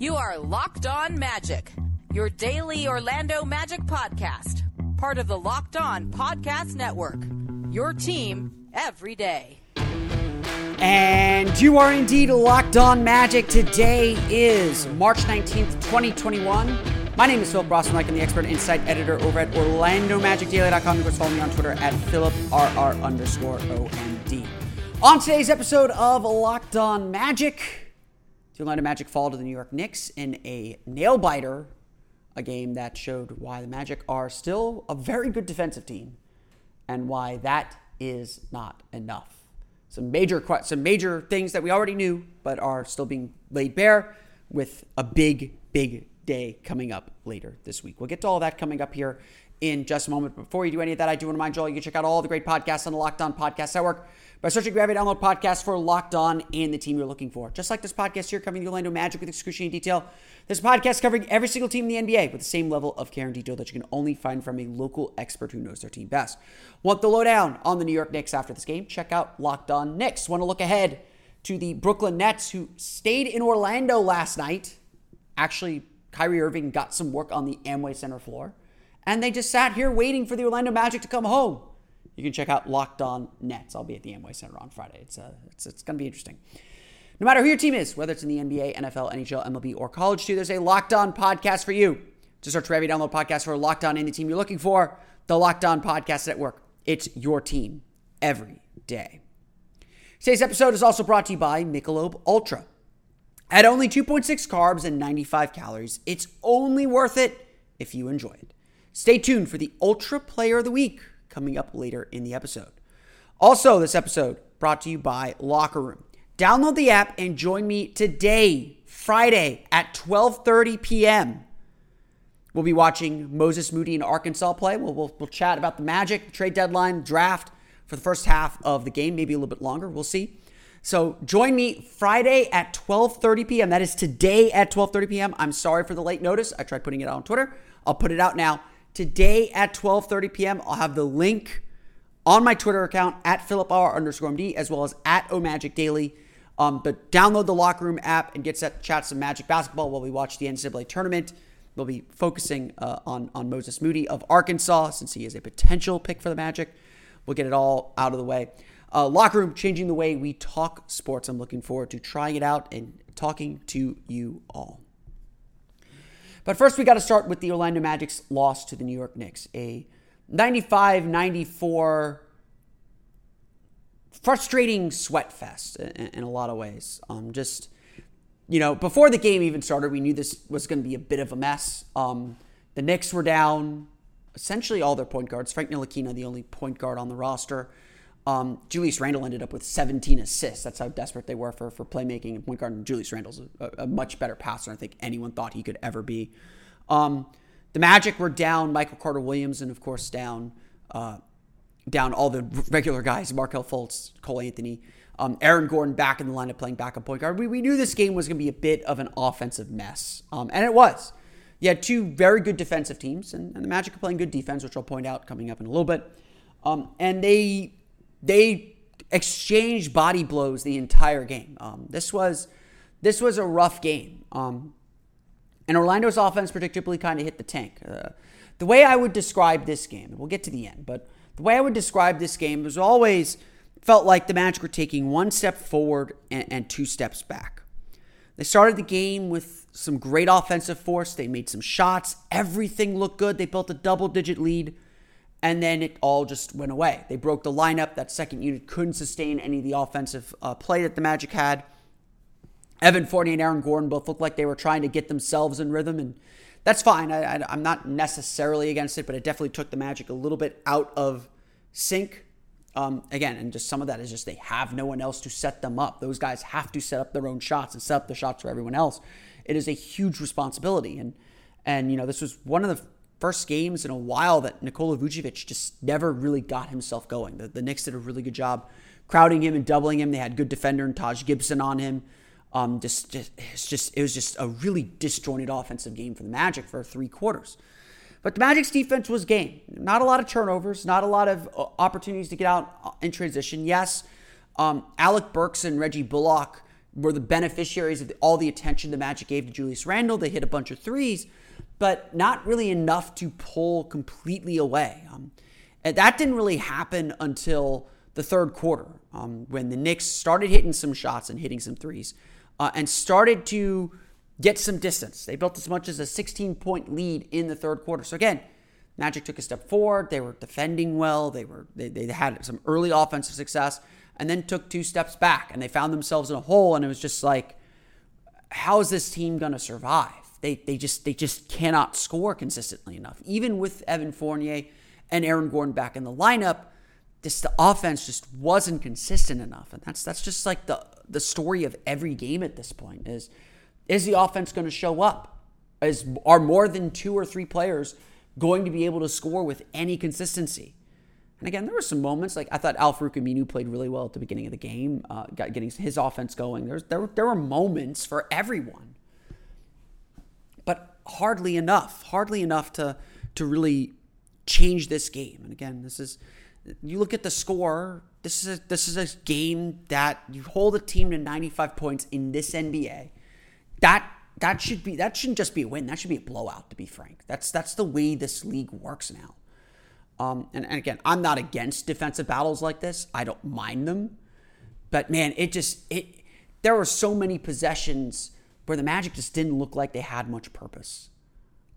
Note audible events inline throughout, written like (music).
You are Locked On Magic, your daily Orlando Magic podcast, part of the Locked On Podcast Network. Your team every day. And you are indeed locked on magic. Today is March 19th, 2021. My name is Philip Rossman, I'm the expert insight editor over at OrlandoMagicDaily.com. You can follow me on Twitter at PhilipRR underscore OMD. On today's episode of Locked On Magic, the Orlando Magic fall to the New York Knicks in a nail biter, a game that showed why the Magic are still a very good defensive team and why that is not enough. Some major some major things that we already knew but are still being laid bare with a big big day coming up later this week. We'll get to all that coming up here in just a moment. Before you do any of that, I do want to remind you all you can check out all the great podcasts on the Locked On Podcast Network by searching Gravity Download Podcast for Locked On and the team you're looking for. Just like this podcast here covering the Orlando Magic with excruciating detail, this podcast covering every single team in the NBA with the same level of care and detail that you can only find from a local expert who knows their team best. Want the lowdown on the New York Knicks after this game? Check out Locked On Knicks. Want to look ahead to the Brooklyn Nets who stayed in Orlando last night. Actually, Kyrie Irving got some work on the Amway Center floor, and they just sat here waiting for the Orlando Magic to come home you can check out Locked On Nets. I'll be at the Amway Center on Friday. It's, uh, it's, it's going to be interesting. No matter who your team is, whether it's in the NBA, NFL, NHL, MLB, or college, too, there's a Locked On podcast for you. Just search for every download podcast for Locked On the team you're looking for. The Locked On Podcast Network. It's your team every day. Today's episode is also brought to you by Michelob Ultra. At only 2.6 carbs and 95 calories, it's only worth it if you enjoy it. Stay tuned for the Ultra Player of the Week coming up later in the episode. Also, this episode brought to you by Locker Room. Download the app and join me today, Friday at 12:30 p.m. We'll be watching Moses Moody in Arkansas play. We'll, we'll, we'll chat about the Magic, trade deadline, draft for the first half of the game, maybe a little bit longer. We'll see. So join me Friday at 12:30 p.m. That is today at 12:30 p.m. I'm sorry for the late notice. I tried putting it out on Twitter. I'll put it out now today at 12:30 p.m. I'll have the link on my Twitter account at PhilipR underscore MD as well as at OMagic Daily. Um, but download the Locker Room app and get set to chat some Magic basketball while we watch the NCAA tournament. We'll be focusing uh, on on Moses Moody of Arkansas since he is a potential pick for the Magic. We'll get it all out of the way. Uh, locker room changing the way we talk sports. I'm looking forward to trying it out and talking to you all. But first, we got to start with the Orlando Magic's loss to the New York Knicks. A 95 94 frustrating sweat fest in, a lot of ways. Um, just, you know, before the game even started, we knew this was going to be a bit of a mess. Um, the Knicks were down essentially all their point guards. Frank Ntilikina, the only point guard on the roster. Um, Julius Randle ended up with 17 assists. That's how desperate they were for, for playmaking point guard. Julius Randle's a, a, much better passer than I think anyone thought he could ever be. Um, the Magic were down Michael Carter Williams and of course down uh, down all the regular guys: Markelle Fultz, Cole Anthony, um, Aaron Gordon back in the lineup playing backup point guard. We, we knew this game was going to be a bit of an offensive mess, um, and it was. You had two very good defensive teams, and, and, the Magic are playing good defense, which I'll point out coming up in a little bit. Um, and they they exchanged body blows the entire game. Um, this was this was a rough game. Um, and Orlando's offense predictably kind of hit the tank. Uh, the way I would describe this game, we'll get to the end, but the way I would describe this game was always felt like the Magic were taking one step forward and, and two steps back. They started the game with some great offensive force. They made some shots. Everything looked good. They built a double digit lead and then it all just went away. They broke the lineup. That second unit couldn't sustain any of the offensive uh, play that the Magic had. Evan Fournier and Aaron Gordon both looked like they were trying to get themselves in rhythm, and that's fine. I, am not necessarily against it, but it definitely took the Magic a little bit out of sync Um, again, and just some of that is just they have no one else to set them up. Those guys have to set up their own shots and set up the shots for everyone else. It is a huge responsibility, and and you know this was one of the first games in a while that Nikola Vucevic just never really got himself going. The, the Knicks did a really good job crowding him and doubling him. They had good defender and Taj Gibson on him. Um, just, just it's just it was just a really disjointed offensive game for the Magic for three quarters. But the Magic's defense was game. Not a lot of turnovers, not a lot of uh, opportunities to get out uh, in transition. Yes, um, Alec Burks and Reggie Bullock were the beneficiaries of all the attention the Magic gave to Julius Randle. They hit a bunch of threes, but not really enough to pull completely away. Um, and that didn't really happen until the third quarter um, when the Knicks started hitting some shots and hitting some threes uh, and started to get some distance. They built as much as a 16 point lead in the third quarter. So again, Magic took a step forward. They were defending well. They were they, they had some early offensive success and then took two steps back and they found themselves in a hole and it was just like how is this team going to survive? They they just they just cannot score consistently enough. Even with Evan Fournier and Aaron Gordon back in the lineup, this the offense just wasn't consistent enough. And that's that's just like the the story of every game at this point is is the offense going to show up? Is are more than two or three players going to be able to score with any consistency? And again, there were some moments like I thought Al-Farouq Aminu played really well at the beginning of the game, uh, got getting his offense going. There's there there were moments for everyone, hardly enough, hardly enough to to really change this game. And again, this is you look at the score. This is a, this is a game that you hold a team to 95 points in this NBA. That that should be that shouldn't just be a win. That should be a blowout. To be frank, that's that's the way this league works now. Um, and, and again, I'm not against defensive battles like this. I don't mind them, but man, it just it. There were so many possessions where the Magic just didn't look like they had much purpose.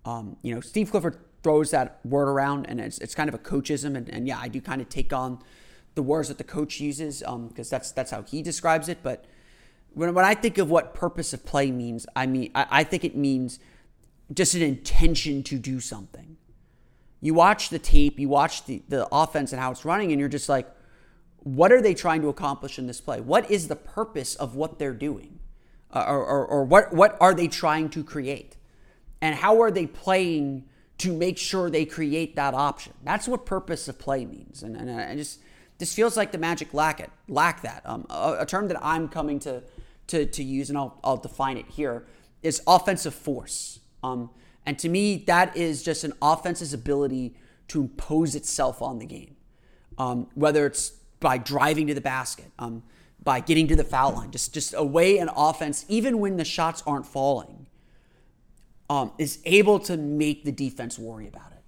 Um, you know, Steve Clifford throws that word around, and it's, it's kind of a coachism, and, and yeah, I do kind of take on the words that the coach uses because um, that's that's how he describes it. But when, when I think of what purpose of play means, I mean I, I think it means just an intention to do something you watch the tape, you watch the, the offense and how it's running, and you're just like, what are they trying to accomplish in this play? What is the purpose of what they're doing? Uh, or, or, or, what, what are they trying to create? And how are they playing to make sure they create that option? That's what purpose of play means. And, and, just this feels like the Magic lack it, lack that. Um, a, a, term that I'm coming to, to, to use, and I'll, I'll define it here, is offensive force. Um, and to me, that is just an offense's ability to impose itself on the game, um, whether it's by driving to the basket, um, by getting to the foul line, just just a way an offense, even when the shots aren't falling, um, is able to make the defense worry about it.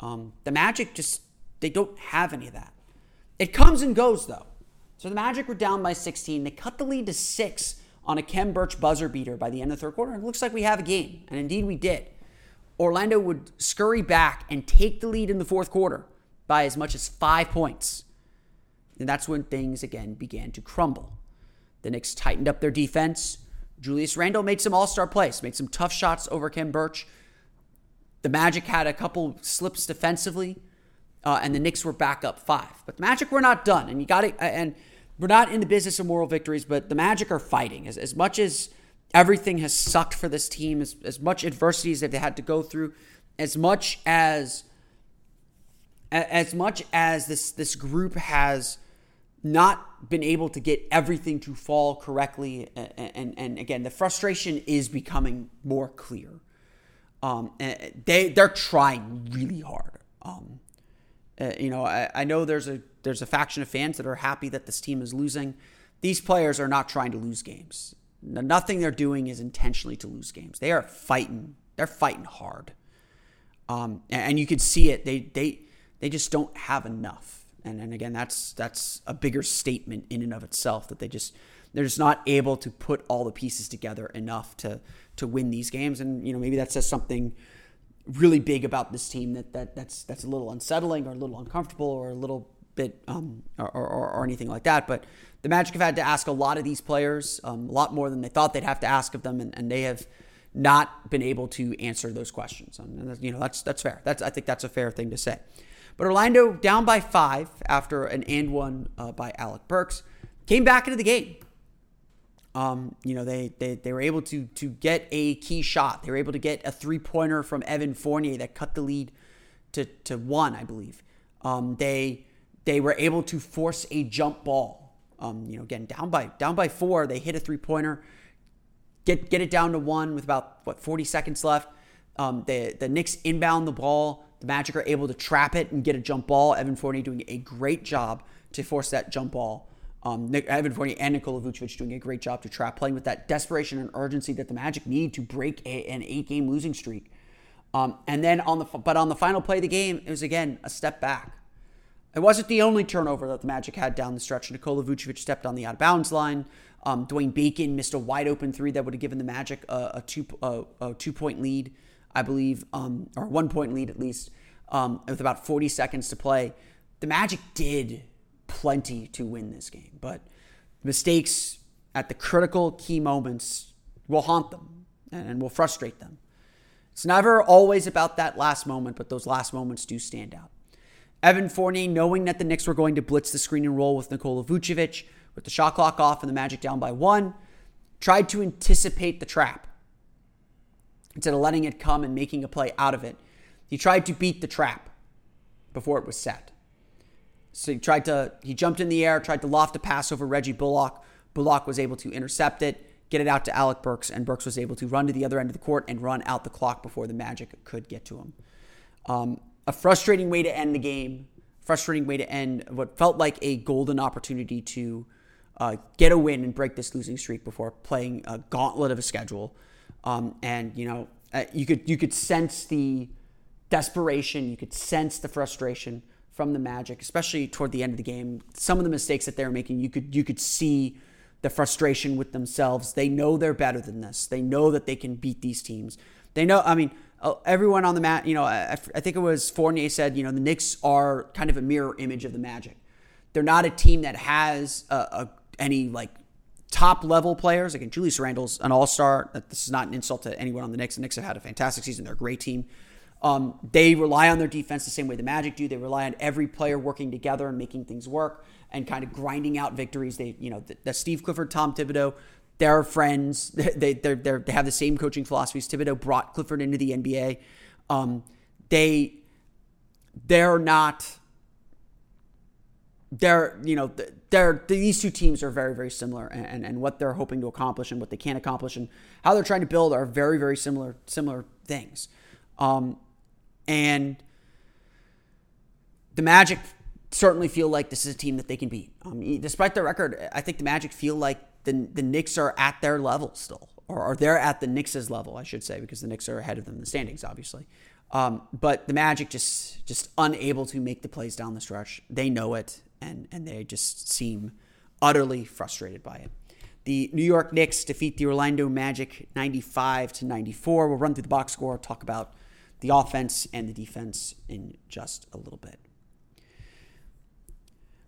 Um, the Magic just they don't have any of that. It comes and goes though. So the Magic were down by 16. They cut the lead to six on a Khem Birch buzzer beater by the end of the third quarter. It looks like we have a game. And indeed we did. Orlando would scurry back and take the lead in the fourth quarter by as much as five points. And that's when things again began to crumble. The Knicks tightened up their defense. Julius Randle made some all star plays, made some tough shots over Khem Birch. The Magic had a couple slips defensively, uh, and the Knicks were back up five. But the Magic were not done, and you got to and we're not in the business of moral victories, but the Magic are fighting. As, as much as everything has sucked for this team, as, as much adversity as they've had to go through, as much as as much as this this group has not been able to get everything to fall correctly, and, and, and again, the frustration is becoming more clear. Um, they they're trying really hard. Um, uh, you know, I, I know there's a there's a faction of fans that are happy that this team is losing. These players are not trying to lose games. Nothing they're doing is intentionally to lose games. They are fighting. They're fighting hard, um, and, you can see it. They they they just don't have enough. And and again, that's that's a bigger statement in and of itself that they just they're just not able to put all the pieces together enough to to win these games. And you know maybe that says something really big about this team that, that that's that's a little unsettling or a little uncomfortable or a little bit um, or, or, or, anything like that. But the Magic have had to ask a lot of these players, um, a lot more than they thought they'd have to ask of them, and, and they have not been able to answer those questions. And, you know that's that's fair. That's I think that's a fair thing to say. But Orlando down by five after an and one uh, by Alec Burks came back into the game. Um, you know, they, they they were able to to get a key shot. They were able to get a three pointer from Evan Fournier that cut the lead to to one, I believe. Um, they they were able to force a jump ball. Um, you know, again down by down by four, they hit a three pointer, get get it down to one with about what 40 seconds left. Um, the the Knicks inbound the ball. The Magic are able to trap it and get a jump ball. Evan Fournier doing a great job to force that jump ball. Um, Nick, Evan Fournier and Nikola Vucevic doing a great job to trap, playing with that desperation and urgency that the Magic need to break a, an eight-game losing streak. Um, and then on the but on the final play of the game, it was again a step back. It wasn't the only turnover that the Magic had down the stretch. Nikola Vucevic stepped on the out of bounds line. Um, Dwayne Bacon missed a wide open three that would have given the Magic a, a two a, a, two point lead, I believe, um, or one point lead at least, um, with about 40 seconds to play. The Magic did plenty to win this game, but mistakes at the critical key moments will haunt them and will frustrate them. It's never always about that last moment, but those last moments do stand out. Evan Fournier, knowing that the Knicks were going to blitz the screen and roll with Nikola Vucevic, with the shot clock off and the Magic down by one, tried to anticipate the trap. Instead of letting it come and making a play out of it, he tried to beat the trap before it was set. So he tried to, he jumped in the air, tried to loft a pass over Reggie Bullock. Bullock was able to intercept it, get it out to Alec Burks, and Burks was able to run to the other end of the court and run out the clock before the Magic could get to him. Um, a frustrating way to end the game, frustrating way to end what felt like a golden opportunity to uh, get a win and break this losing streak before playing a gauntlet of a schedule. Um, and you know, uh, you could you could sense the desperation, you could sense the frustration from the Magic, especially toward the end of the game. Some of the mistakes that they were making, you could you could see the frustration with themselves. They know they're better than this. They know that they can beat these teams. They know. I mean, uh, everyone on the mat. You know, I, I think it was Fournier said. You know, the Knicks are kind of a mirror image of the Magic. They're not a team that has a, a, any like top level players. Again, Julius Randle's an all star. This is not an insult to anyone on the Knicks. The Knicks have had a fantastic season. They're a great team. Um, they rely on their defense the same way the Magic do. They rely on every player working together and making things work and kind of grinding out victories. They, you know, the, the Steve Clifford, Tom Thibodeau, they're friends. (laughs) They they they have the same coaching philosophies. Thibodeau brought Clifford into the NBA. Um, they they're not. They're you know they're these two teams are very very similar and, and, what they're hoping to accomplish and what they can accomplish and how they're trying to build are very very similar similar things. Um, and the Magic certainly feel like this is a team that they can beat. Um, despite their record, I think the Magic feel like the the Knicks are at their level still, or, or they're at the Knicks' level, I should say, because the Knicks are ahead of them in the standings, obviously. Um, but the Magic just just unable to make the plays down the stretch. They know it, and and they just seem utterly frustrated by it. The New York Knicks defeat the Orlando Magic 95 to 94. We'll run through the box score, talk about the offense and the defense in just a little bit.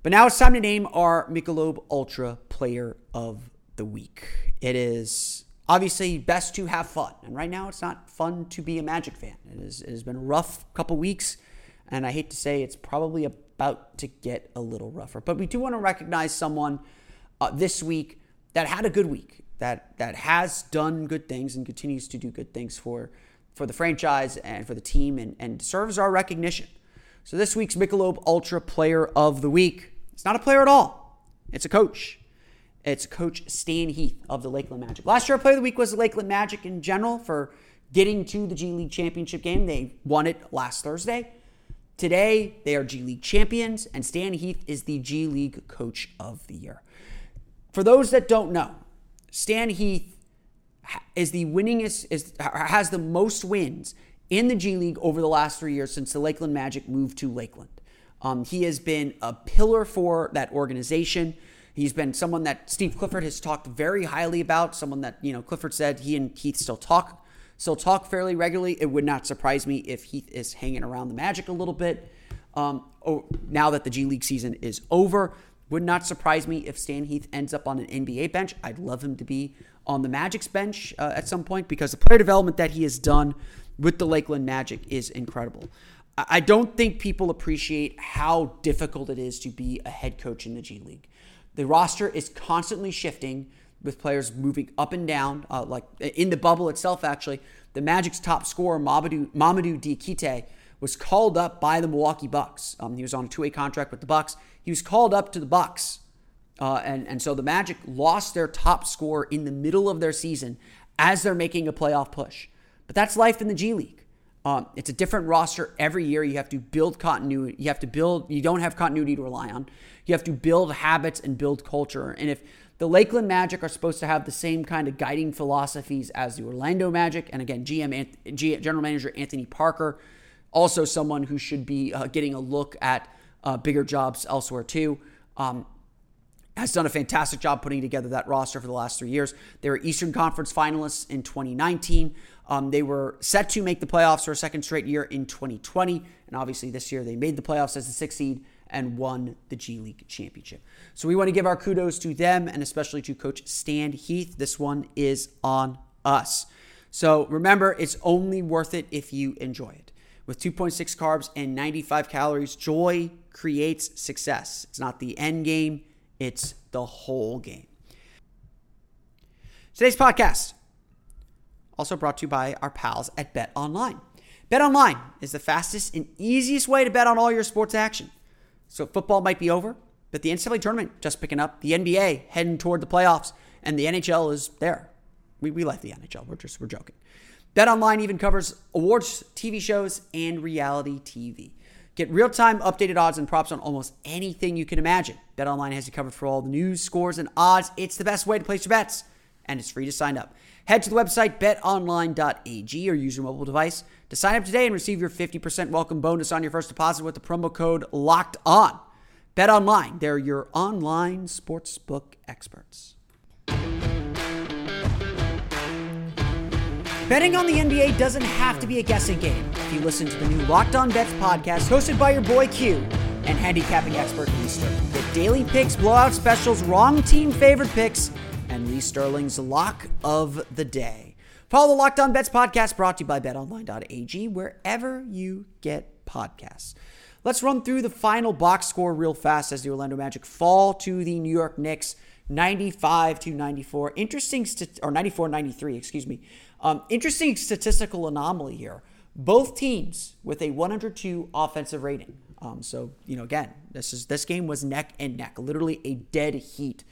But now it's time to name our Michelob Ultra Player of the Week. It is obviously best to have fun, and right now it's not fun to be a Magic fan. It, is, it has been a rough couple weeks, and I hate to say it's probably about to get a little rougher. But we do want to recognize someone uh, this week that had a good week, that that has done good things and continues to do good things for for the franchise and for the team, and, and our recognition. So this week's Michelob Ultra Player of the Week it's not a player at all. It's a coach. It's Coach Stan Heath of the Lakeland Magic. Last year, Player of the Week was the Lakeland Magic in general for getting to the G League championship game. They won it last Thursday. Today, they are G League champions, and Stan Heath is the G League Coach of the Year. For those that don't know, Stan Heath is the winningest, is, has the most wins in the G League over the last three years since the Lakeland Magic moved to Lakeland. Um, he has been a pillar for that organization. He's been someone that Steve Clifford has talked very highly about. Someone that you know Clifford said he and Heath still talk, still talk fairly regularly. It would not surprise me if Heath is hanging around the Magic a little bit. Um, oh, now that the G League season is over, would not surprise me if Stan Heath ends up on an NBA bench. I'd love him to be on the Magic's bench uh, at some point because the player development that he has done with the Lakeland Magic is incredible. I don't think people appreciate how difficult it is to be a head coach in the G League. The roster is constantly shifting with players moving up and down. Uh, like in the bubble itself, actually, the Magic's top scorer, Mamadou, Mamadou Diakite, was called up by the Milwaukee Bucks. Um, he was on a two-way contract with the Bucks. He was called up to the Bucks, uh, and and so the Magic lost their top scorer in the middle of their season as they're making a playoff push. But that's life in the G League. Um, it's a different roster every year. You have to build continuity. You have to build. You don't have continuity to rely on. You have to build habits and build culture. And if the Lakeland Magic are supposed to have the same kind of guiding philosophies as the Orlando Magic, and again, GM General Manager Anthony Parker, also someone who should be uh, getting a look at uh, bigger jobs elsewhere too. Um, has done a fantastic job putting together that roster for the last three years. They were Eastern Conference finalists in 2019. Um, they were set to make the playoffs for a second straight year in 2020. And obviously, this year they made the playoffs as the sixth seed and won the G League championship. So we want to give our kudos to them and especially to Coach Stan Heath. This one is on us. So remember, it's only worth it if you enjoy it. With 2.6 carbs and 95 calories, joy creates success. It's not the end game it's the whole game. Today's podcast also brought to you by our pals at Bet Online. Bet Online is the fastest and easiest way to bet on all your sports action. So football might be over, but the NCAA tournament just picking up, the NBA heading toward the playoffs, and the NHL is there. We, we like the NHL. We're just we're joking. Bet Online even covers awards, TV shows, and reality TV. Get real time updated odds and props on almost anything you can imagine. BetOnline has you covered for all the news, scores, and odds. It's the best way to place your bets, and it's free to sign up. Head to the website betonline.ag or use your mobile device to sign up today and receive your 50% welcome bonus on your first deposit with the promo code LOCKED ON. BetOnline, they're your online sportsbook experts. Betting on the NBA doesn't have to be a guessing game. If you listen to the new Locked On Bets podcast hosted by your boy Q and handicapping expert Sterling. With daily picks, blowout specials, wrong team favorite picks, and Lee Sterling's lock of the day. Follow the Locked On Bets podcast brought to you by betonline.ag wherever you get podcasts. Let's run through the final box score real fast as the Orlando Magic fall to the New York Knicks 95 to 94. Interesting, st- or 94 93, excuse me. Um, interesting statistical anomaly here. Both teams with a 102 offensive rating. Um, so you know, again, this is this game was neck and neck, literally a dead heat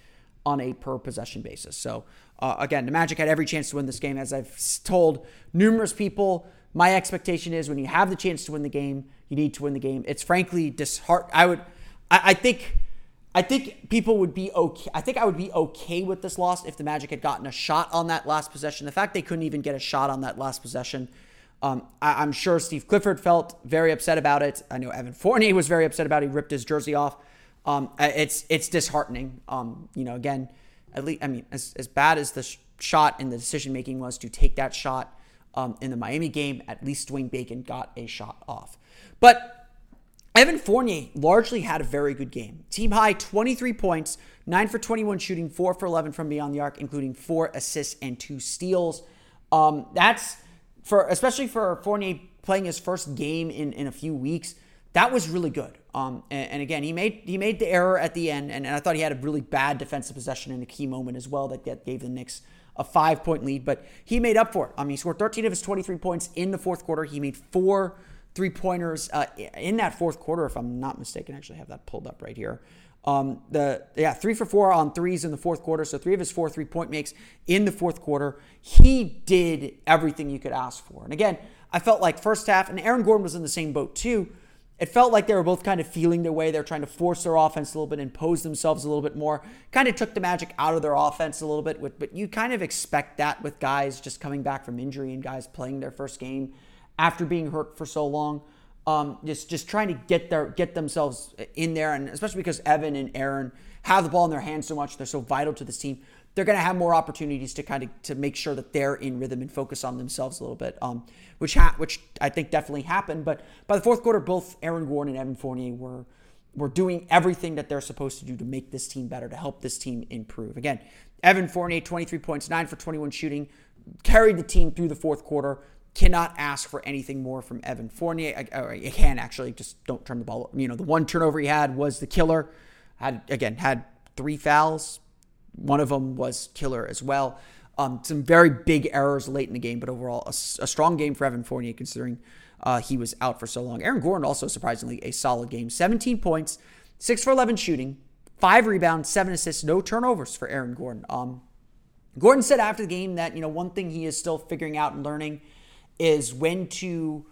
on a per possession basis. So uh, again, the Magic had every chance to win this game. As I've told numerous people, my expectation is when you have the chance to win the game, you need to win the game. It's frankly disheart. I would, I, I think I think people would be okay. I think I would be okay with this loss if the Magic had gotten a shot on that last possession. The fact they couldn't even get a shot on that last possession, um, I, am sure Steve Clifford felt very upset about it. I know Evan Fournier was very upset about it. He ripped his jersey off. Um, it's it's disheartening. Um, you know, again, at least I mean, as, as bad as the sh- shot and the decision making was to take that shot um, in the Miami game, at least Dwayne Bacon got a shot off. But Evan Fournier largely had a very good game. Team high 23 points, 9 for 21 shooting, 4 for 11 from beyond the arc, including 4 assists and 2 steals. Um, that's for especially for Fournier playing his first game in, in a few weeks. That was really good. Um, and, and, again, he made he made the error at the end, and, and, I thought he had a really bad defensive possession in a key moment as well that, that gave the Knicks a five point lead. But he made up for it. I mean, he scored 13 of his 23 points in the fourth quarter. He made four three pointers uh, in that fourth quarter, if I'm not mistaken. I actually have that pulled up right here. Um, the yeah, three for four on threes in the fourth quarter. So three of his four three point makes in the fourth quarter. He did everything you could ask for. And again, I felt like first half, and Aaron Gordon was in the same boat too. It felt like they were both kind of feeling their way. They're trying to force their offense a little bit, impose themselves a little bit more. Kind of took the magic out of their offense a little bit. But you kind of expect that with guys just coming back from injury and guys playing their first game after being hurt for so long. Um, just just trying to get their get themselves in there, and especially because Evan and Aaron have the ball in their hands so much, they're so vital to this team. They're going to have more opportunities to kind of to make sure that they're in rhythm and focus on themselves a little bit, um, which ha- which I think definitely happened. But by the fourth quarter, both Aaron Gordon and Evan Fournier were were doing everything that they're supposed to do to make this team better, to help this team improve. Again, Evan Fournier, 23 points, 9 for 21 shooting, carried the team through the fourth quarter cannot ask for anything more from Evan Fournier. I, you can actually just don't turn the ball. You know, the one turnover he had was the killer. Had again had three fouls. One of them was killer as well. Um, some very big errors late in the game, but overall a, a strong game for Evan Fournier considering uh, he was out for so long. Aaron Gordon also surprisingly a solid game. 17 points, six for 11 shooting, five rebounds, seven assists, no turnovers for Aaron Gordon. Um, Gordon said after the game that you know one thing he is still figuring out and learning is when to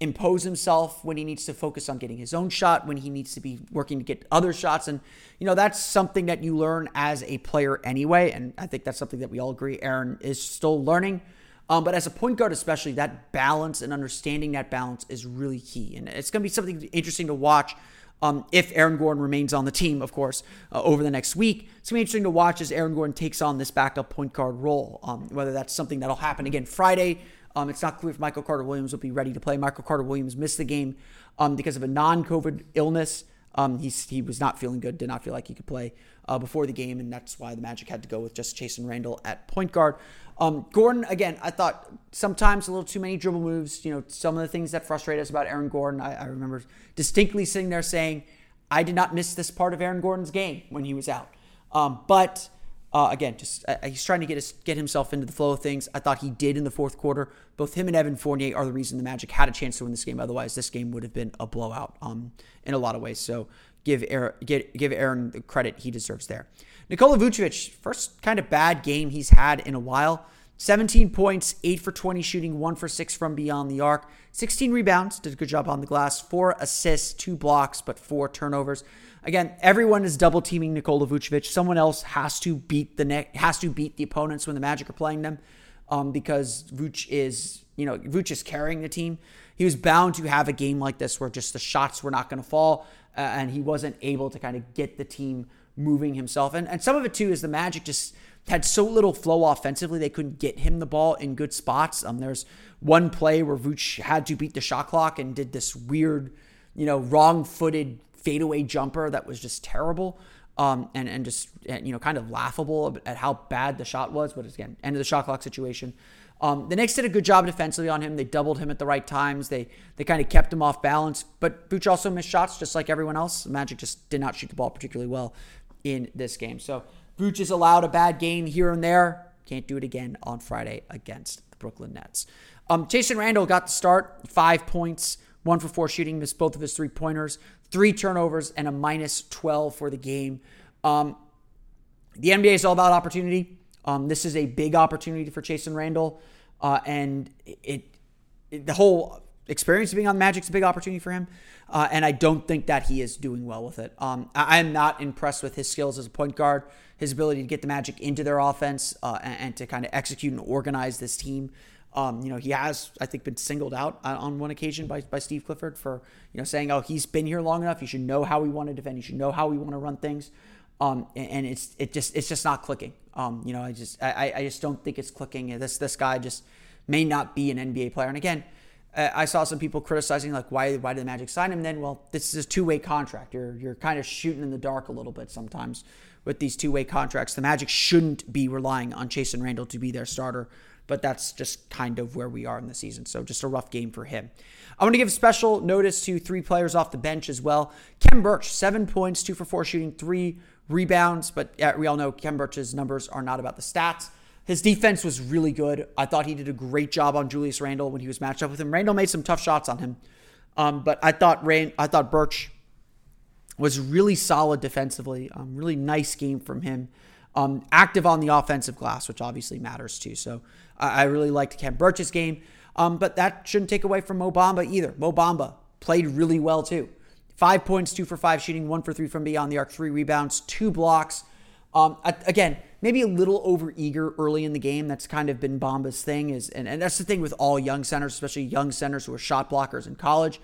impose himself, when he needs to focus on getting his own shot, when he needs to be working to get other shots. And, you know, that's something that you learn as a player anyway. And I think that's something that we all agree Aaron is still learning. Um, but as a point guard, especially, that balance and understanding that balance is really key. And it's going to be something interesting to watch um, if Aaron Gordon remains on the team, of course, uh, over the next week. It's going to be interesting to watch as Aaron Gordon takes on this backup point guard role, um, whether that's something that'll happen again Friday um, it's not clear if Michael Carter Williams will be ready to play. Michael Carter Williams missed the game um, because of a non COVID illness. Um, he was not feeling good, did not feel like he could play uh, before the game, and that's why the Magic had to go with just Chasson Randle at point guard. Um, Gordon, again, I thought sometimes a little too many dribble moves. You know, some of the things that frustrate us about Aaron Gordon. I, I remember distinctly sitting there saying, I did not miss this part of Aaron Gordon's game when he was out. Um, but uh, again, just uh, he's trying to get his, get himself into the flow of things. I thought he did in the fourth quarter. Both him and Evan Fournier are the reason the Magic had a chance to win this game. Otherwise, this game would have been a blowout um, in a lot of ways. So give Aaron, get, give Aaron the credit he deserves there. Nikola Vucevic, first kind of bad game he's had in a while. 17 points, 8 for 20 shooting, 1 for 6 from beyond the arc, 16 rebounds, did a good job on the glass, 4 assists, 2 blocks, but 4 turnovers. Again, everyone is double teaming Nikola Vucevic. Someone else has to beat the neck, has to beat the opponents when the Magic are playing them, um, because Vuce is, you know, Vuce is carrying the team. He was bound to have a game like this where just the shots were not going to fall, uh, and he wasn't able to kind of get the team moving himself. And and some of it too is the Magic just had so little flow offensively they couldn't get him the ball in good spots. Um, there's one play where Vuce had to beat the shot clock and did this weird, you know, wrong-footed fadeaway jumper that was just terrible. Um, and and just you know kind of laughable at how bad the shot was, but again, end of the shot clock situation. Um, the Knicks did a good job defensively on him. They doubled him at the right times. They they kind of kept him off balance. But Booch also missed shots just like everyone else. Magic just did not shoot the ball particularly well in this game. So Booch is allowed a bad game here and there. Can't do it again on Friday against the Brooklyn Nets. Um, Chasson Randle got the start, five points, one for four shooting, missed both of his three pointers, three turnovers, and a minus 12 for the game. Um, the NBA is all about opportunity. Um, this is a big opportunity for Chasson Randle, uh, and it, it, the whole experience of being on the Magic's a big opportunity for him. Uh, and I don't think that he is doing well with it. Um, I am not impressed with his skills as a point guard, his ability to get the Magic into their offense uh, and, and, to kind of execute and organize this team. Um, you know, he has, I think, been singled out on one occasion by, by Steve Clifford for, you know, saying, oh, he's been here long enough. He should know how we want to defend. He should know how we want to run things. Um, and, and, it's it just it's just not clicking. Um, you know, I just I, I just don't think it's clicking. This this guy just may not be an NBA player. And again, I saw some people criticizing like why why did the Magic sign him then? Well, this is a two way contract. You're you're kind of shooting in the dark a little bit sometimes with these two way contracts. The Magic shouldn't be relying on Chasson Randle to be their starter but that's just kind of where we are in the season. So just a rough game for him. I want to give special notice to three players off the bench as well. Khem Birch, seven points, two for four shooting, three rebounds, but we all know Khem Birch's numbers are not about the stats. His defense was really good. I thought he did a great job on Julius Randle when he was matched up with him. Randle made some tough shots on him, um, but I thought Rand, I thought Birch was really solid defensively. Um, really nice game from him. Um, active on the offensive glass, which obviously matters too. So I, I really liked Khem Birch's game, um, but that shouldn't take away from Mo Bamba either. Mo Bamba played really well too. Five points, two for five shooting, one for three from beyond the arc, three rebounds, two blocks. Um, again, maybe a little over eager early in the game. That's kind of been Bamba's thing. Is and, and that's the thing with all young centers, especially young centers who are shot blockers in college.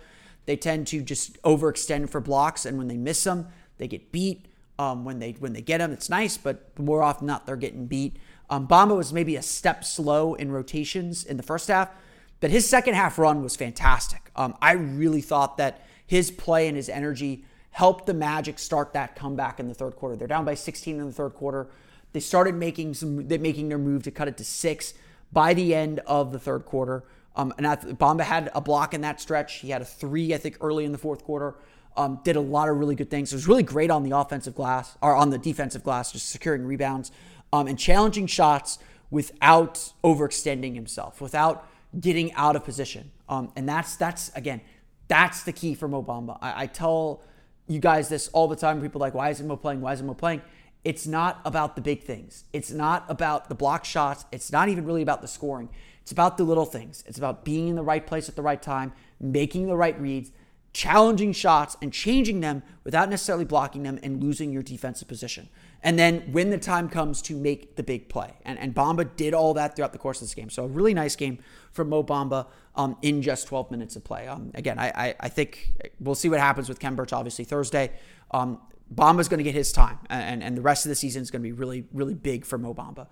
They tend to just overextend for blocks, and when they miss them, they get beat. Um, when they when they get them, it's nice, but more often not, they're getting beat. Um, Bamba was maybe a step slow in rotations in the first half, but his second half run was fantastic. Um, I really thought that his play and his energy helped the Magic start that comeback in the third quarter. They're down by 16 in the third quarter. They started making some, making their move to cut it to six by the end of the third quarter. Um, and I, Bamba had a block in that stretch. He had a three, I think, early in the fourth quarter. Um, did a lot of really good things. It was really great on the offensive glass or on the defensive glass, just securing rebounds um, and challenging shots without overextending himself, without getting out of position. Um, and that's that's again, that's the key for Mo Bamba. I, I tell you guys this all the time. People like, why isn't Mo playing? Why isn't Mo playing? It's not about the big things. It's not about the block shots. It's not even really about the scoring. It's about the little things. It's about being in the right place at the right time, making the right reads, challenging shots, and changing them without necessarily blocking them and losing your defensive position. And then when the time comes to make the big play. And, and Bamba did all that throughout the course of this game. So a really nice game from Mo Bamba um, in just 12 minutes of play. Um, again, I, I, I, think we'll see what happens with Khem Birch, obviously, Thursday. Um, Bamba's going to get his time, and, and the rest of the season is going to be really, really big for Mo Bamba.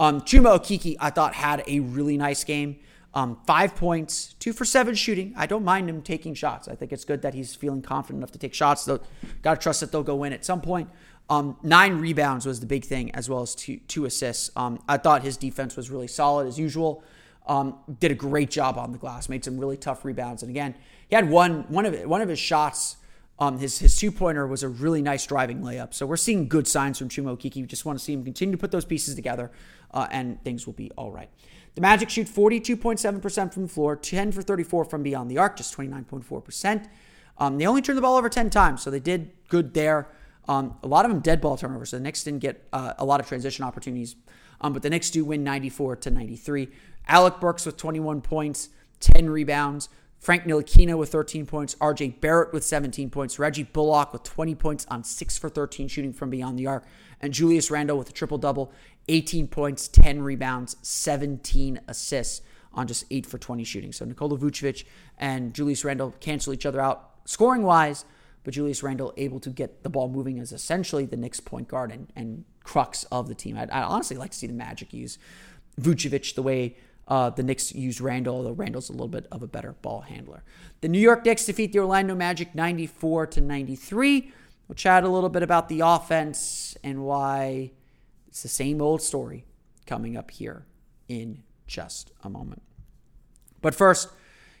Um, Chuma Okeke, I thought, had a really nice game. Um, five points, two for seven shooting. I don't mind him taking shots. I think it's good that he's feeling confident enough to take shots. Though, got to trust that they'll go in at some point. Um, nine rebounds was the big thing, as well as two, two assists. Um, I thought his defense was really solid as usual. Um, did a great job on the glass, made some really tough rebounds, and again, he had one one of one of his shots um, his his two pointer was a really nice driving layup. So we're seeing good signs from Chuma Okeke. We just want to see him continue to put those pieces together, uh, and things will be all right. The Magic shoot 42.7% from the floor, 10 for 34 from beyond the arc, just 29.4%. Um, they only turned the ball over 10 times, so they did good there. Um, a lot of them dead ball turnovers, so the Knicks didn't get uh, a lot of transition opportunities, um, but the Knicks do win 94 to 93. Alec Burks with 21 points, 10 rebounds. Frank Ntilikina with 13 points, RJ Barrett with 17 points, Reggie Bullock with 20 points on 6 for 13 shooting from beyond the arc, and Julius Randle with a triple double, 18 points, 10 rebounds, 17 assists on just 8 for 20 shooting. So Nikola Vucevic and Julius Randle cancel each other out scoring wise, but Julius Randle able to get the ball moving as essentially the Knicks point guard and, and crux of the team. I'd, I'd honestly like to see the Magic use Vucevic the way uh, the Knicks use Randle, although Randle's a little bit of a better ball handler. The New York Knicks defeat the Orlando Magic 94 to 93. We'll chat a little bit about the offense and why it's the same old story coming up here in just a moment. But first,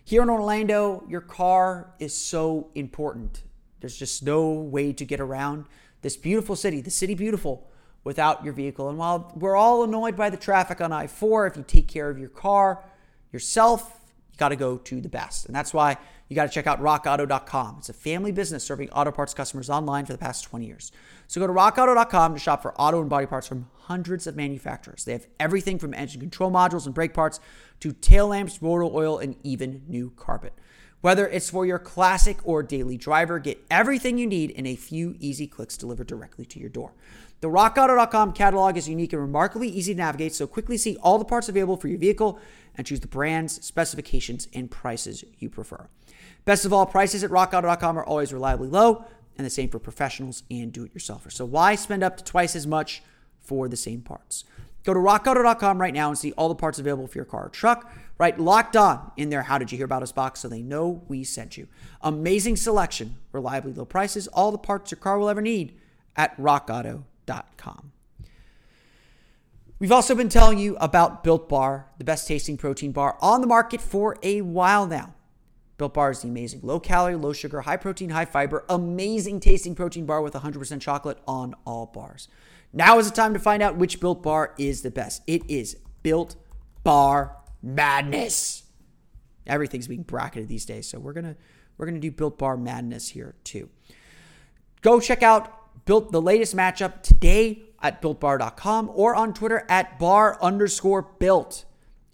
here in Orlando, your car is so important. There's just no way to get around this beautiful city, the city beautiful without your vehicle. And while we're all annoyed by the traffic on I 4, if you take care of your car yourself, you got to go to the best. And that's why you got to check out rockauto.com. It's a family business serving auto parts customers online for the past 20 years. So go to rockauto.com to shop for auto and body parts from hundreds of manufacturers. They have everything from engine control modules and brake parts to tail lamps, rotor oil, and even new carpet. Whether it's for your classic or daily driver, get everything you need in a few easy clicks delivered directly to your door. The rockauto.com catalog is unique and remarkably easy to navigate, so quickly see all the parts available for your vehicle and choose the brands, specifications, and prices you prefer. Best of all, prices at rockauto.com are always reliably low, and the same for professionals and do it yourselfers. So why spend up to twice as much for the same parts? Go to rockauto.com right now and see all the parts available for your car or truck. Write, locked on in their. How did you hear about us box so they know we sent you? Amazing selection, reliably low prices, all the parts your car will ever need at rockauto.com. We've also been telling you about Built Bar, the best tasting protein bar on the market for a while now. Built Bar is the amazing low calorie, low sugar, high protein, high fiber, amazing tasting protein bar with 100% chocolate on all bars. Now is the time to find out which Built Bar is the best. It is Built Bar Madness. Everything's being bracketed these days, so we're gonna we're gonna do Built Bar Madness here too. Go check out built the latest matchup today at builtbar.com or on Twitter at bar underscore built.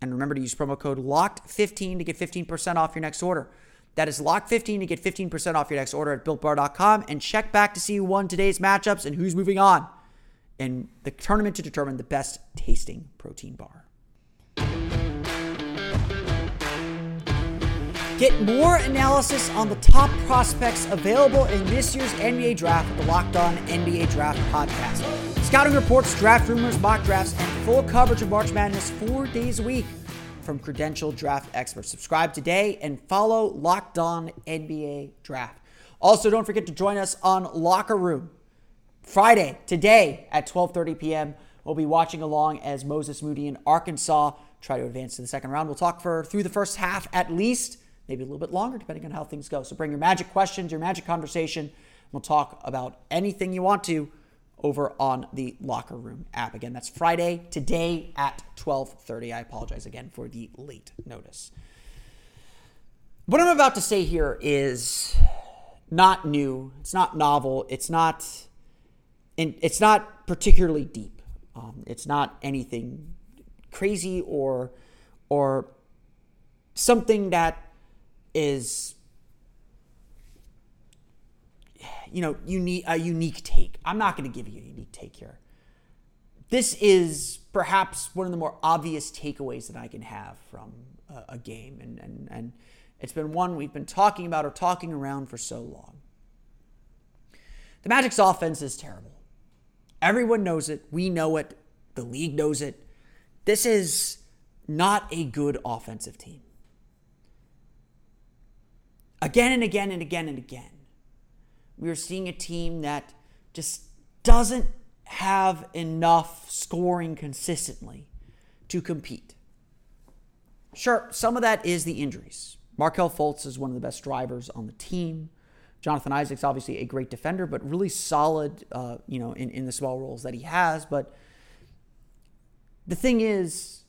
And remember to use promo code LOCKED15 to get 15% off your next order. That is LOCKED15 to get 15% off your next order at builtbar.com and check back to see who won today's matchups and who's moving on in the tournament to determine the best tasting protein bar. Get more analysis on the top prospects available in this year's NBA draft with the Locked On NBA Draft podcast. Scouting reports, draft rumors, mock drafts, and full coverage of March Madness four days a week from credentialed draft experts. Subscribe today and follow Locked On NBA Draft. Also, don't forget to join us on Locker Room Friday today at 12:30 p.m. We'll be watching along as Moses Moody in Arkansas try to advance to the second round. We'll talk for through the first half at least, maybe a little bit longer, depending on how things go. So bring your magic questions, your magic conversation. We'll talk about anything you want to over on the locker room app. Again, that's Friday today at 12:30. I apologize again for the late notice. What I'm about to say here is not new. It's not novel. It's not it's not particularly deep. Um, it's not anything crazy or or something that is you know unique a unique take. I'm not going to give you a unique take here. This is perhaps one of the more obvious takeaways that I can have from a, a game, and and and it's been one we've been talking about or talking around for so long. The Magic's offense is terrible. Everyone knows it. We know it. The league knows it. This is not a good offensive team. Again and again and again and again, we are seeing a team that just doesn't have enough scoring consistently to compete. Sure, some of that is the injuries. Markelle Fultz is one of the best drivers on the team. Jonathan Isaac's obviously a great defender, but really solid, uh, you know, in, in the small roles that he has. But the thing is,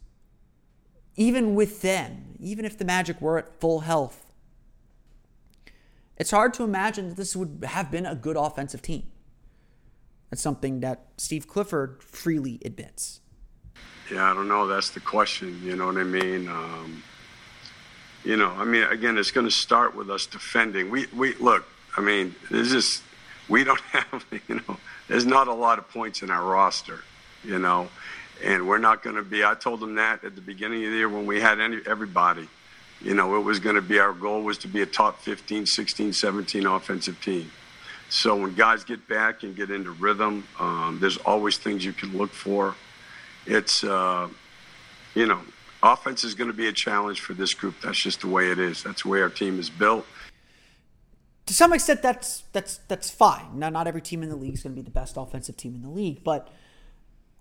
even with them, even if the Magic were at full health, it's hard to imagine that this would have been a good offensive team. That's something that Steve Clifford freely admits. Yeah, I don't know. That's the question. You know what I mean? Um, you know, I mean, again, it's going to start with us defending. We, we look. I mean, there's just we don't (laughs) have. You know, there's not a lot of points in our roster. You know, and we're not going to be. I told them that at the beginning of the year when we had any, everybody. You know, it was going to be our goal was to be a top 15, 16, 17 offensive team. So when guys get back and get into rhythm, um, there's always things you can look for. It's, uh, you know, offense is going to be a challenge for this group. That's just the way it is. That's the way our team is built. To some extent, that's that's that's fine. Now, not every team in the league is going to be the best offensive team in the league, but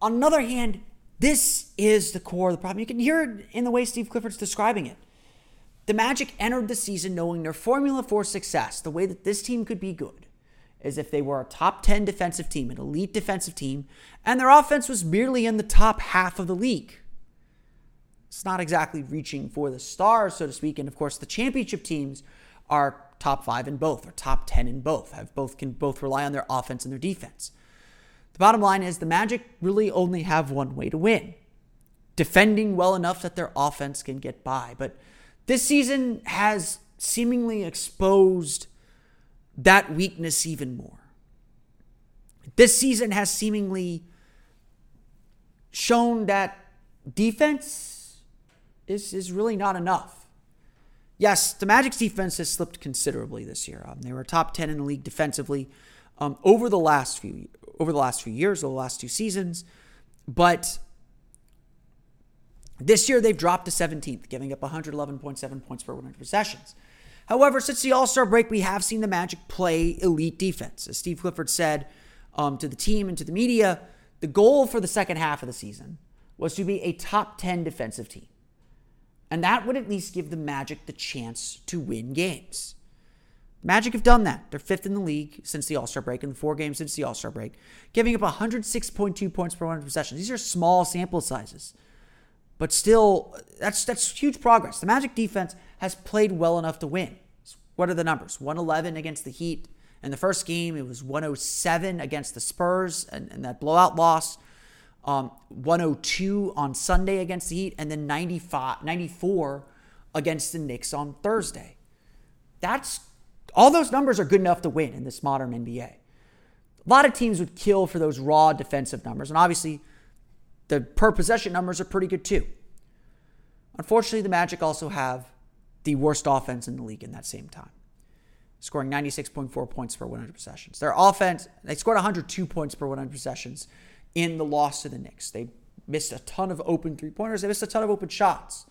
on the other hand, this is the core of the problem. You can hear it in the way Steve Clifford's describing it. The Magic entered the season knowing their formula for success, the way that this team could be good, is if they were a top 10 defensive team, an elite defensive team, and their offense was merely in the top half of the league. It's not exactly reaching for the stars, so to speak. And of course, the championship teams are top five in both, or top 10 in both, have both can both rely on their offense and their defense. The bottom line is the Magic really only have one way to win defending well enough that their offense can get by. But this season has seemingly exposed that weakness even more. This season has seemingly shown that defense is, is really not enough. Yes, the Magic's defense has slipped considerably this year. Um, they were top 10 in the league defensively um, over the last few over the last few years, over the last two seasons, but this year, they've dropped to 17th, giving up 111.7 points per 100 possessions. However, since the All Star break, we have seen the Magic play elite defense. As Steve Clifford said um, to the team and to the media, the goal for the second half of the season was to be a top 10 defensive team. And that would at least give the Magic the chance to win games. Magic have done that. They're fifth in the league since the All Star break, the four games since the All Star break, giving up 106.2 points per 100 possessions. These are small sample sizes. But still, that's that's huge progress. The Magic defense has played well enough to win. What are the numbers? 111 against the Heat. In the first game, it was 107 against the Spurs and, and that blowout loss. Um, 102 on Sunday against the Heat, and then 95, 94 against the Knicks on Thursday. That's all those numbers are good enough to win in this modern NBA. A lot of teams would kill for those raw defensive numbers, and obviously the per possession numbers are pretty good too. Unfortunately, the Magic also have the worst offense in the league in that same time, scoring 96.4 points per 100 possessions. Their offense, they scored 102 points per 100 possessions in the loss to the Knicks. They missed a ton of open three pointers, they missed a ton of open shots.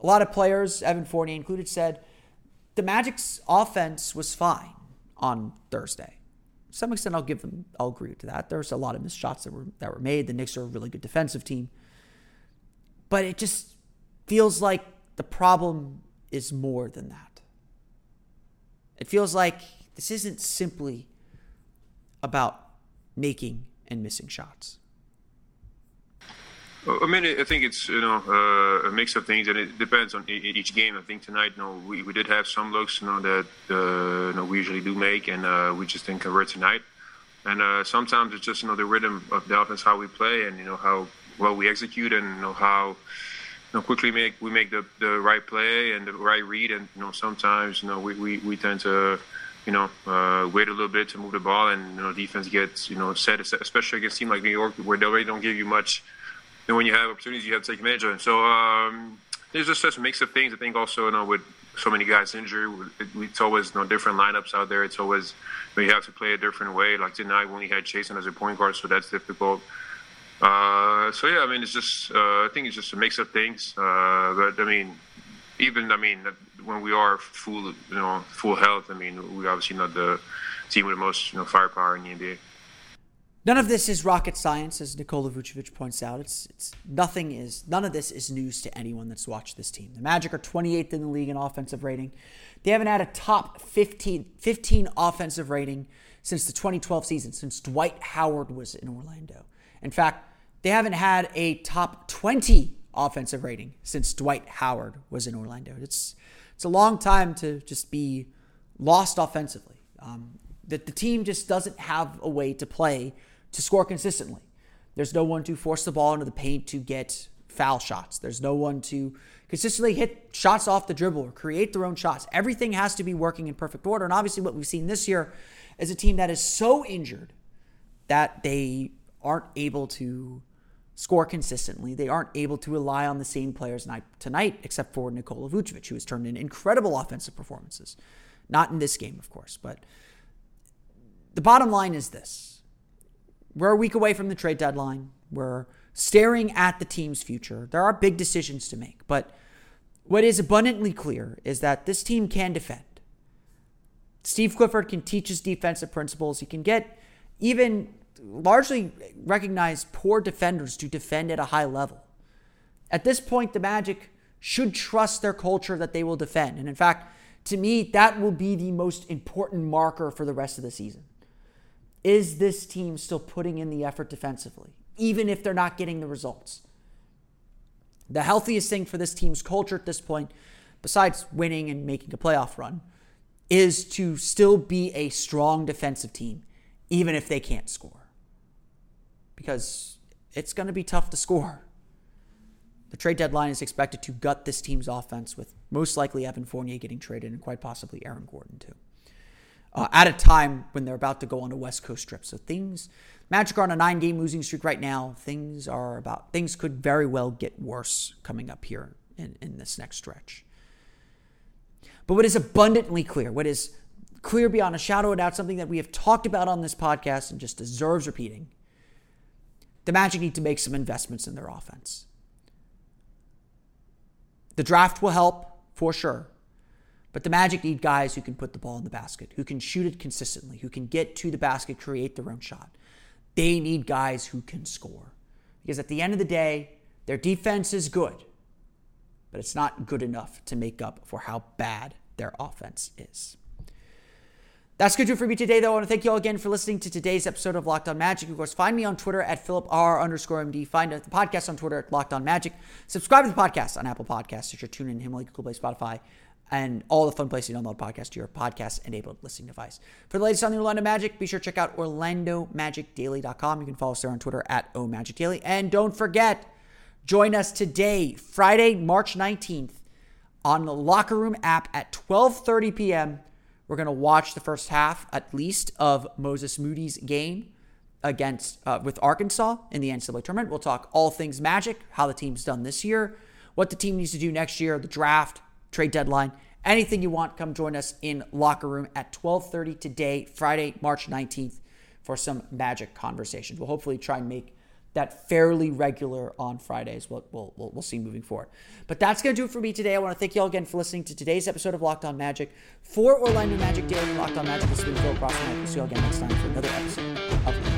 A lot of players, Evan Fournier included, said the Magic's offense was fine on Thursday some extent, I'll give them, I'll agree to that. There's a lot of missed shots that were that were made. The Knicks are a really good defensive team, But it just feels like the problem is more than that. It feels like this isn't simply about making and missing shots. I mean, I think it's you know uh, a mix of things, and it depends on each game. I think tonight, you know, we, we did have some looks, you know, that uh, you know we usually do make, and uh, we just didn't convert tonight. And uh, sometimes it's just you know the rhythm of the offense, how we play, and you know how well we execute, and you know how you know quickly make we make the the right play and the right read, and you know sometimes you know we we, we tend to you know, uh, wait a little bit to move the ball, and you know, defense gets you know set, especially against a team like New York, where they don't give you much and when you have opportunities, you have to take advantage of them. So um, there's just such a mix of things. I think also, you know, with so many guys injured, it's always you know different lineups out there. It's always you, know, you have to play a different way. Like tonight, we only had Chasson as a point guard, so that's difficult. Uh, so yeah, I mean, it's just uh, I think it's just a mix of things. Uh, but I mean, even I mean, when we are full, you know, full health, I mean, we're obviously not the team with the most you know firepower in the NBA. None of this is rocket science, as Nikola Vucevic points out. It's, it's nothing is none of this is news to anyone that's watched this team. The Magic are 28th in the league in offensive rating. They haven't had a top 15, 15 offensive rating since the 2012 season, since Dwight Howard was in Orlando. In fact, they haven't had a top 20 offensive rating since Dwight Howard was in Orlando. It's it's a long time to just be lost offensively. Um, that the team just doesn't have a way to play to score consistently. There's no one to force the ball into the paint to get foul shots. There's no one to consistently hit shots off the dribble or create their own shots. Everything has to be working in perfect order. And obviously, what we've seen this year is a team that is so injured that they aren't able to score consistently. They aren't able to rely on the same players tonight, except for Nikola Vucevic, who has turned in incredible offensive performances. Not in this game, of course, but the bottom line is this we're a week away from the trade deadline. We're staring at the team's future. There are big decisions to make, but what is abundantly clear is that this team can defend. Steve Clifford can teach his defensive principles. He can get even largely recognized poor defenders to defend at a high level. At this point, the Magic should trust their culture that they will defend. And in fact, to me, that will be the most important marker for the rest of the season. Is this team still putting in the effort defensively, even if they're not getting the results? The healthiest thing for this team's culture at this point, besides winning and making a playoff run, is to still be a strong defensive team, even if they can't score. Because it's going to be tough to score. The trade deadline is expected to gut this team's offense, with most likely Evan Fournier getting traded and quite possibly Aaron Gordon, too uh, at a time when they're about to go on a West Coast trip. So things, Magic are on a nine-game losing streak right now. Things are about things could very well get worse coming up here in, in this next stretch. But what is abundantly clear, what is clear beyond a shadow of doubt, something that we have talked about on this podcast and just deserves repeating, the Magic need to make some investments in their offense. The draft will help for sure. But the Magic need guys who can put the ball in the basket, who can shoot it consistently, who can get to the basket, create their own shot. They need guys who can score. Because at the end of the day, their defense is good, but it's not good enough to make up for how bad their offense is. That's good for me today, though. I want to thank you all again for listening to today's episode of Locked On Magic. Of course, find me on Twitter at PhilipR underscore MD. Find the podcast on Twitter at Locked On Magic. Subscribe to the podcast on Apple Podcasts, Stitcher, TuneIn, Himalaya, Google Play, Spotify, and all the fun places to download podcasts to your podcast enabled listening device. For the latest on the Orlando Magic, be sure to check out OrlandoMagicDaily.com. You can follow us there on Twitter at OMagicDaily. And don't forget, join us today, Friday, March 19th, on the Locker Room app at 12:30 p.m. We're going to watch the first half, at least, of Moses Moody's game against uh, with Arkansas in the NCAA tournament. We'll talk all things Magic, how the team's done this year, what the team needs to do next year, the draft, trade deadline. Anything you want, come join us in locker room at 12:30 today, Friday, March 19th, for some Magic conversations. We'll hopefully try and make that fairly regular on Fridays. We'll, we'll, we'll, we'll see moving forward. But that's going to do it for me today. I want to thank you all again for listening to today's episode of Locked On Magic. For Orlando Magic Daily, Locked On Magic, this has been Phil Cross. We'll see you all again next time for another episode of